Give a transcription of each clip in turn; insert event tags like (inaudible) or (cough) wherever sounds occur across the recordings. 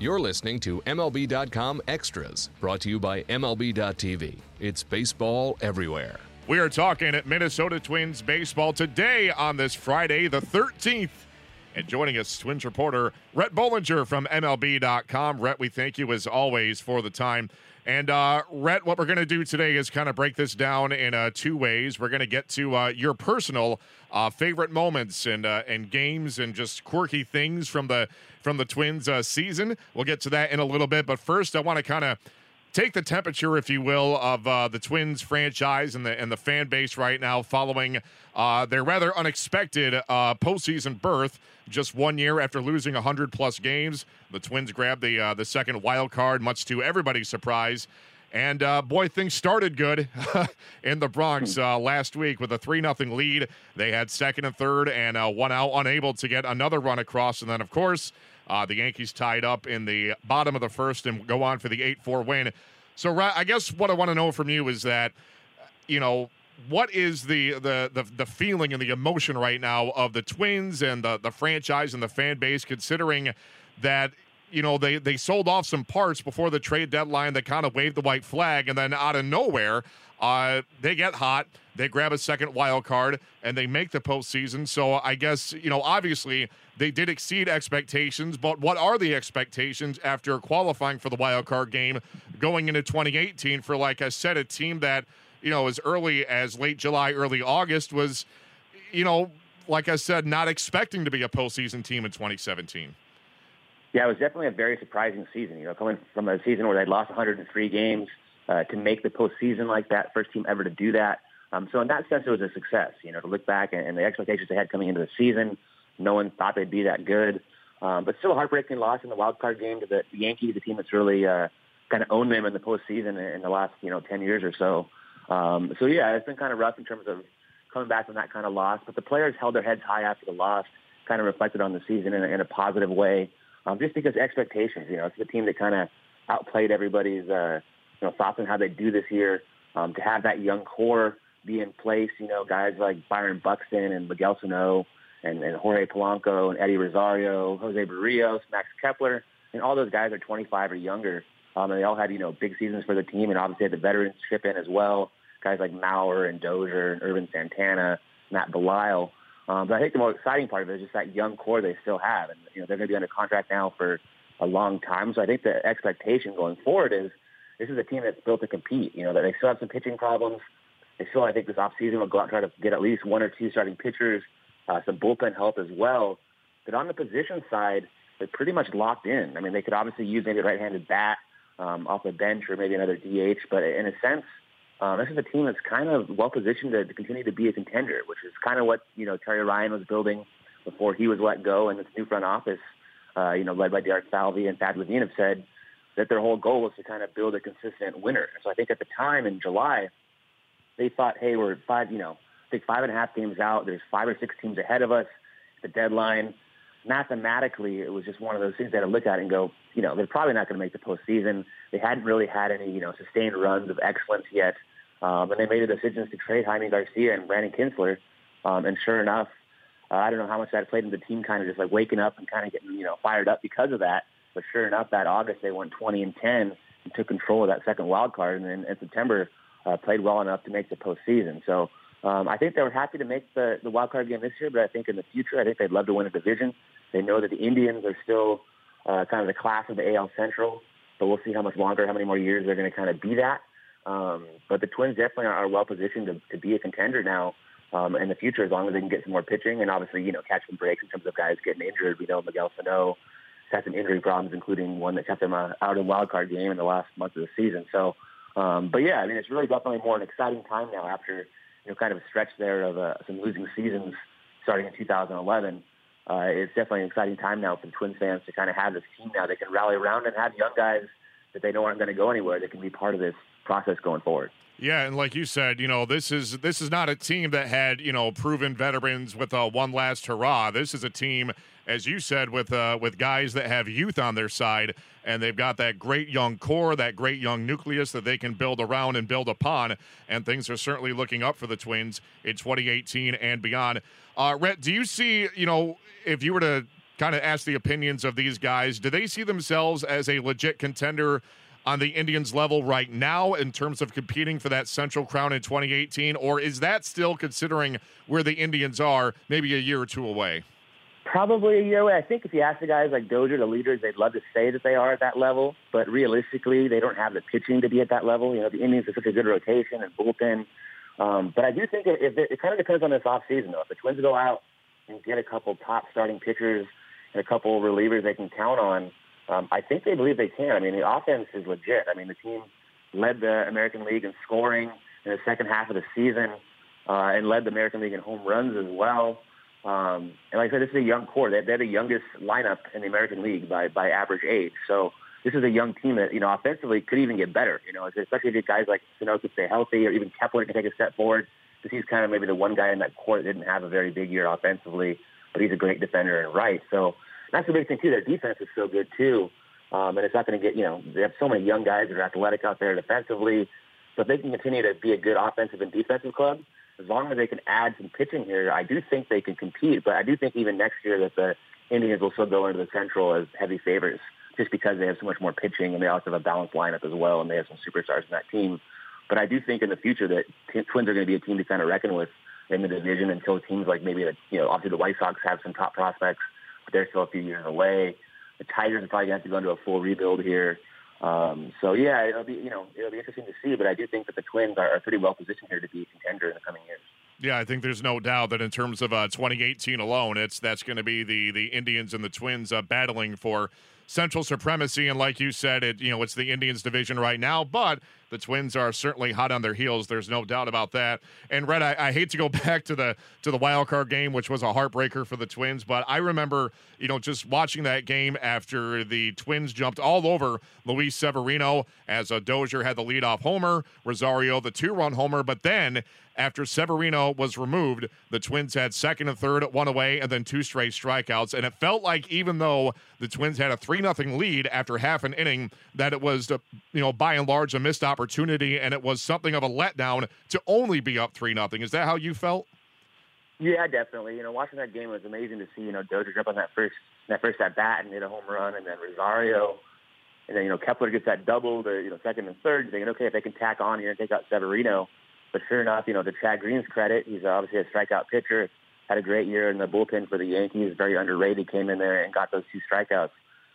You're listening to MLB.com Extras, brought to you by MLB.tv. It's baseball everywhere. We are talking at Minnesota Twins baseball today on this Friday, the 13th. And joining us, Twins reporter Rhett Bollinger from MLB.com. Rhett, we thank you as always for the time. And uh, Rhett, what we're going to do today is kind of break this down in uh, two ways. We're going to get to uh, your personal uh, favorite moments and uh, and games and just quirky things from the from the Twins uh, season. We'll get to that in a little bit, but first, I want to kind of take the temperature, if you will, of uh, the Twins franchise and the and the fan base right now, following uh, their rather unexpected uh, postseason berth. Just one year after losing 100 plus games, the Twins grabbed the uh, the second wild card, much to everybody's surprise. And uh, boy, things started good (laughs) in the Bronx uh, last week with a 3 0 lead. They had second and third and uh, one out, unable to get another run across. And then, of course, uh, the Yankees tied up in the bottom of the first and go on for the 8 4 win. So, I guess what I want to know from you is that, you know, what is the, the the the feeling and the emotion right now of the Twins and the the franchise and the fan base, considering that you know they they sold off some parts before the trade deadline that kind of waved the white flag, and then out of nowhere, uh, they get hot. They grab a second wild card and they make the postseason. So I guess you know obviously they did exceed expectations, but what are the expectations after qualifying for the wild card game going into 2018 for like I said a team that you know as early as late July, early August was you know like I said not expecting to be a postseason team in 2017. Yeah, it was definitely a very surprising season. You know, coming from a season where they'd lost 103 games uh, to make the postseason like that, first team ever to do that. Um, so in that sense, it was a success. You know, to look back and, and the expectations they had coming into the season, no one thought they'd be that good. Um, but still a heartbreaking loss in the wild card game to the Yankees, the team that's really uh, kind of owned them in the postseason in the last you know 10 years or so. Um, so yeah, it's been kind of rough in terms of coming back from that kind of loss. But the players held their heads high after the loss, kind of reflected on the season in a, in a positive way um, just because expectations. You know, it's a team that kind of outplayed everybody's uh, you know thoughts on how they do this year. Um, to have that young core be in place, you know, guys like Byron Buxton and Miguel Sano and, and Jorge Polanco and Eddie Rosario, Jose Berrios, Max Kepler, and all those guys are 25 or younger. Um, and they all had, you know, big seasons for the team and obviously had the veterans chip in as well. Guys like Mauer and Dozier and Ervin Santana, Matt Belisle. Um, but I think the more exciting part of it is just that young core they still have, and you know they're going to be under contract now for a long time. So I think the expectation going forward is this is a team that's built to compete. You know that they still have some pitching problems. They still, I think, this offseason will go out and try to get at least one or two starting pitchers, uh, some bullpen help as well. But on the position side, they're pretty much locked in. I mean, they could obviously use maybe a right-handed bat um, off the bench or maybe another DH, but in a sense, um, this is a team that's kind of well positioned to, to continue to be a contender, which is kind of what you know Terry Ryan was building before he was let go, and this new front office, uh, you know, led by Derek Falvey and Thad Levine, have said that their whole goal was to kind of build a consistent winner. So I think at the time in July, they thought, hey, we're five, you know, I think five and a half games out. There's five or six teams ahead of us. The deadline. Mathematically, it was just one of those things they had to look at and go, you know, they're probably not going to make the postseason. They hadn't really had any, you know, sustained runs of excellence yet. Um, and they made a decision to trade Jaime Garcia and Brandon Kintzler. Um, and sure enough, uh, I don't know how much that played into the team kind of just like waking up and kind of getting, you know, fired up because of that. But sure enough, that August they went 20 and 10 and took control of that second wild card. And then in September, uh, played well enough to make the postseason. So um, I think they were happy to make the, the wild card game this year, but I think in the future, I think they'd love to win a division. They know that the Indians are still uh, kind of the class of the AL Central, but we'll see how much longer, how many more years they're going to kind of be that. Um, but the Twins definitely are, are well positioned to, to be a contender now um, in the future as long as they can get some more pitching and obviously, you know, catch some breaks in terms of guys getting injured. We know Miguel Sano had some injury problems, including one that kept him uh, out the wild card game in the last month of the season. So, um, but yeah, I mean, it's really definitely more an exciting time now after, you know, kind of a stretch there of uh, some losing seasons starting in 2011. Uh, it's definitely an exciting time now for the Twins fans to kind of have this team now they can rally around and have young guys that they know aren't going to go anywhere that can be part of this process going forward. Yeah, and like you said, you know, this is this is not a team that had you know proven veterans with a one last hurrah. This is a team, as you said, with uh, with guys that have youth on their side, and they've got that great young core, that great young nucleus that they can build around and build upon. And things are certainly looking up for the Twins in 2018 and beyond. Uh, Rhett, do you see, you know, if you were to kind of ask the opinions of these guys. Do they see themselves as a legit contender on the Indians level right now in terms of competing for that Central Crown in 2018? Or is that still considering where the Indians are maybe a year or two away? Probably a year away. I think if you ask the guys like Dozier, the leaders, they'd love to say that they are at that level, but realistically, they don't have the pitching to be at that level. You know, the Indians have such a good rotation and bullpen. Um, but I do think it, it, it kind of depends on this off season, though. If the Twins go out and get a couple top starting pitchers and a couple relievers they can count on, um, I think they believe they can. I mean, the offense is legit. I mean, the team led the American League in scoring in the second half of the season uh, and led the American League in home runs as well. Um, and like I said, this is a young core. They're, they're the youngest lineup in the American League by, by average age. So this is a young team that, you know, offensively could even get better, you know, especially if guys like Sano could stay healthy or even Kepler can take a step forward. Because he's kind of maybe the one guy in that core that didn't have a very big year offensively, but he's a great defender and right. So that's the big thing too. Their defense is so good too, um, and it's not going to get you know they have so many young guys that are athletic out there defensively, but they can continue to be a good offensive and defensive club as long as they can add some pitching here. I do think they can compete, but I do think even next year that the Indians will still go into the Central as heavy favorites just because they have so much more pitching and they also have a balanced lineup as well, and they have some superstars in that team. But I do think in the future that t- Twins are going to be a team to kind of reckon with in the division until teams like maybe the, you know obviously the White Sox have some top prospects but they're still a few years away. The Tigers are probably going to have to go into a full rebuild here. Um, so yeah, it'll be you know it'll be interesting to see, but I do think that the Twins are, are pretty well positioned here to be a contender in the coming years. Yeah, I think there's no doubt that in terms of uh, 2018 alone, it's that's going to be the the Indians and the Twins uh, battling for central supremacy. And like you said, it you know it's the Indians division right now, but the Twins are certainly hot on their heels. There's no doubt about that. And Rhett, I, I, hate to go (laughs) back to the to the wild card game, which was a heartbreaker for the Twins, but I remember, you know, just watching that game after the Twins jumped all over Luis Severino as a Dozier had the leadoff homer, Rosario the two run homer, but then after Severino was removed, the Twins had second and third, one away, and then two straight strikeouts. And it felt like even though the Twins had a three nothing lead after half an inning, that it was, you know, by and large a missed opportunity opportunity, and it was something of a letdown to only be up three nothing. Is that how you felt? Yeah, definitely. You know, watching that game was amazing to see. You know, Dozier jump on that first that first at bat and hit a home run, and then Rosario, and then you know Kepler gets that double, you know second and third, thinking okay if they can tack on here and take out Severino. But sure enough, you know to Chad Green's credit, he's obviously a strikeout pitcher. Had a great year in the bullpen for the Yankees. Very underrated. Came in there and got those two strikeouts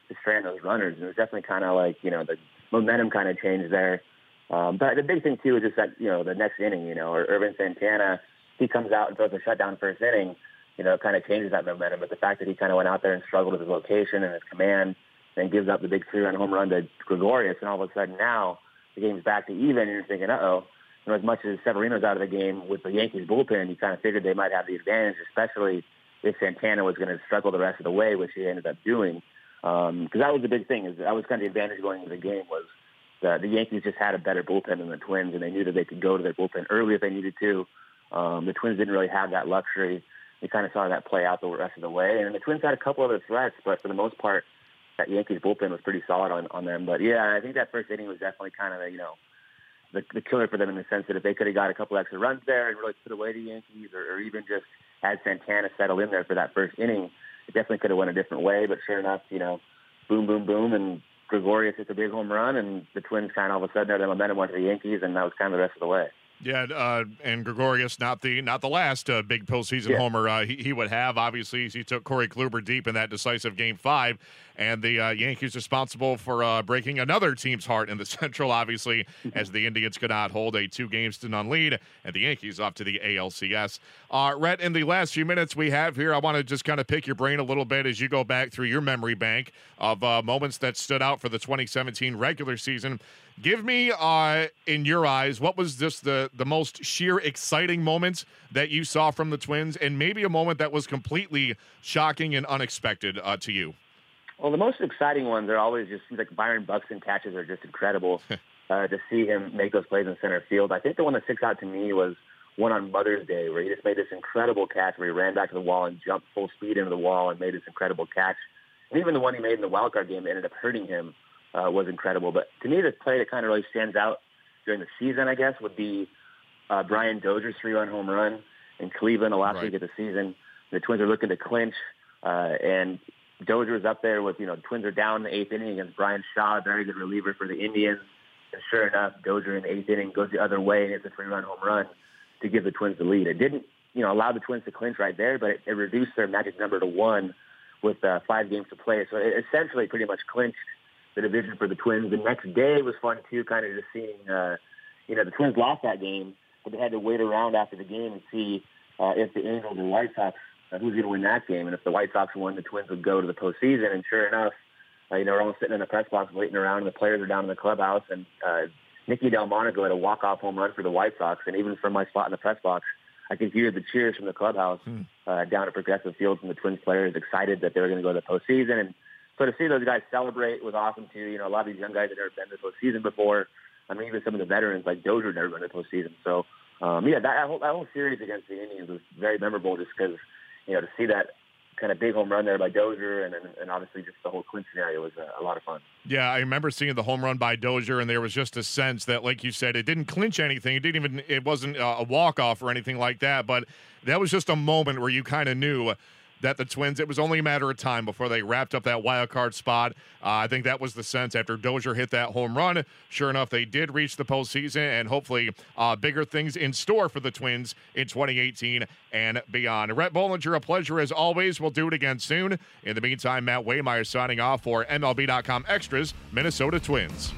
to strand those runners. And it was definitely kind of like you know the momentum kind of changed there. Um, but the big thing too is just that you know the next inning, you know, or Ervin Santana, he comes out and throws a shutdown first inning, you know, kind of changes that momentum. But the fact that he kind of went out there and struggled with his location and his command, and gives up the big three-run home run to Gregorius, and all of a sudden now the game's back to even, and you're thinking, uh-oh. You know, as much as Severino's out of the game with the Yankees bullpen, you kind of figured they might have the advantage, especially if Santana was going to struggle the rest of the way, which he ended up doing. Because um, that was the big thing. Is that was kind of the advantage going into the game was the, the Yankees just had a better bullpen than the Twins, and they knew that they could go to their bullpen early if they needed to. Um, the Twins didn't really have that luxury. They kind of saw that play out the rest of the way, and the Twins had a couple other threats, but for the most part, that Yankees bullpen was pretty solid on, on them. But yeah, I think that first inning was definitely kind of a, you know the, the killer for them in the sense that if they could have got a couple extra runs there and really put away the Yankees, or, or even just had Santana settle in there for that first inning, it definitely could have went a different way. But sure enough, you know, boom, boom, boom, and Gregorius hits a big home run, and the Twins kind of all of a sudden had the momentum went to the Yankees, and that was kind of the rest of the way. Yeah, uh, and Gregorius not the not the last uh, big postseason yeah. homer uh, he, he, would have. Obviously, he took Corey Kluber deep in that decisive Game Five, and the uh, Yankees responsible for uh, breaking another team's heart in the (laughs) Central. Obviously, as the Indians could not hold a two games to none lead, and the Yankees off to the ALCS. Uh, Rhett, in the last few minutes we have here, I want to just kind of pick your brain a little bit as you go back through your memory bank of uh, moments that stood out for the 2017 regular season. Give me, uh, in your eyes, what was just the the most sheer exciting moment that you saw from the Twins, and maybe a moment that was completely shocking and unexpected uh, to you? Well, the most exciting ones are always just like Byron Buxton catches are just incredible (laughs) uh, to see him make those plays in center field. I think the one that sticks out to me was one on Mother's Day where he just made this incredible catch where he ran back to the wall and jumped full speed into the wall and made this incredible catch. And even the one he made in the wild card game ended up hurting him uh, was incredible. But to me, the play that kind of really stands out during the season, I guess, would be uh, Brian Dozier's three-run home run in Cleveland the last right. week of the season. The Twins are looking to clinch, uh, and Dozier was up there with, you know, the Twins are down in the eighth inning against Bryan Shaw, a very good reliever for the Indians. And sure enough, Dozier in the eighth inning goes the other way and hits a three-run home run to give the Twins the lead. It didn't, you know, allow the Twins to clinch right there, but it, it reduced their magic number to one with uh, five games to play. So it essentially pretty much clinched the division for the Twins. The next day was fun too, kind of just seeing, uh, you know, the Twins lost that game, but they had to wait around after the game and see uh, if the Angels and White Sox uh, who's going to win that game. And if the White Sox won, the Twins would go to the postseason. And sure enough, uh, you know, we're all sitting in the press box waiting around, and the players are down in the clubhouse. And uh, Nicky Delmonico had a walk-off home run for the White Sox. And even from my spot in the press box, I could hear the cheers from the clubhouse hmm. uh, down at Progressive Field from the Twins players, excited that they were going to go to the postseason. And so to see those guys celebrate was awesome too. You know, a lot of these young guys had never been to the postseason before. I mean, even some of the veterans like Dozier never been to the postseason. So, um, yeah, that, that whole, that whole series against the Indians was very memorable just because you know, to see that kind of big home run there by Dozier, and and obviously just the whole Quinn scenario was a, a, lot of fun. Yeah, I remember seeing the home run by Dozier, and there was just a sense that, like you said, it didn't clinch anything. It didn't even. It wasn't a walk off or anything like that. But that was just a moment where you kind of knew that the Twins, it was only a matter of time before they wrapped up that wild card spot. Uh, I think that was the sense after Dozier hit that home run. Sure enough, they did reach the postseason, and hopefully uh, bigger things in store for the Twins in 2018 and beyond. Rhett Bollinger, a pleasure as always. We'll do it again soon. In the meantime, Matt Waymeyer signing off for MLB.com Extras, Minnesota Twins.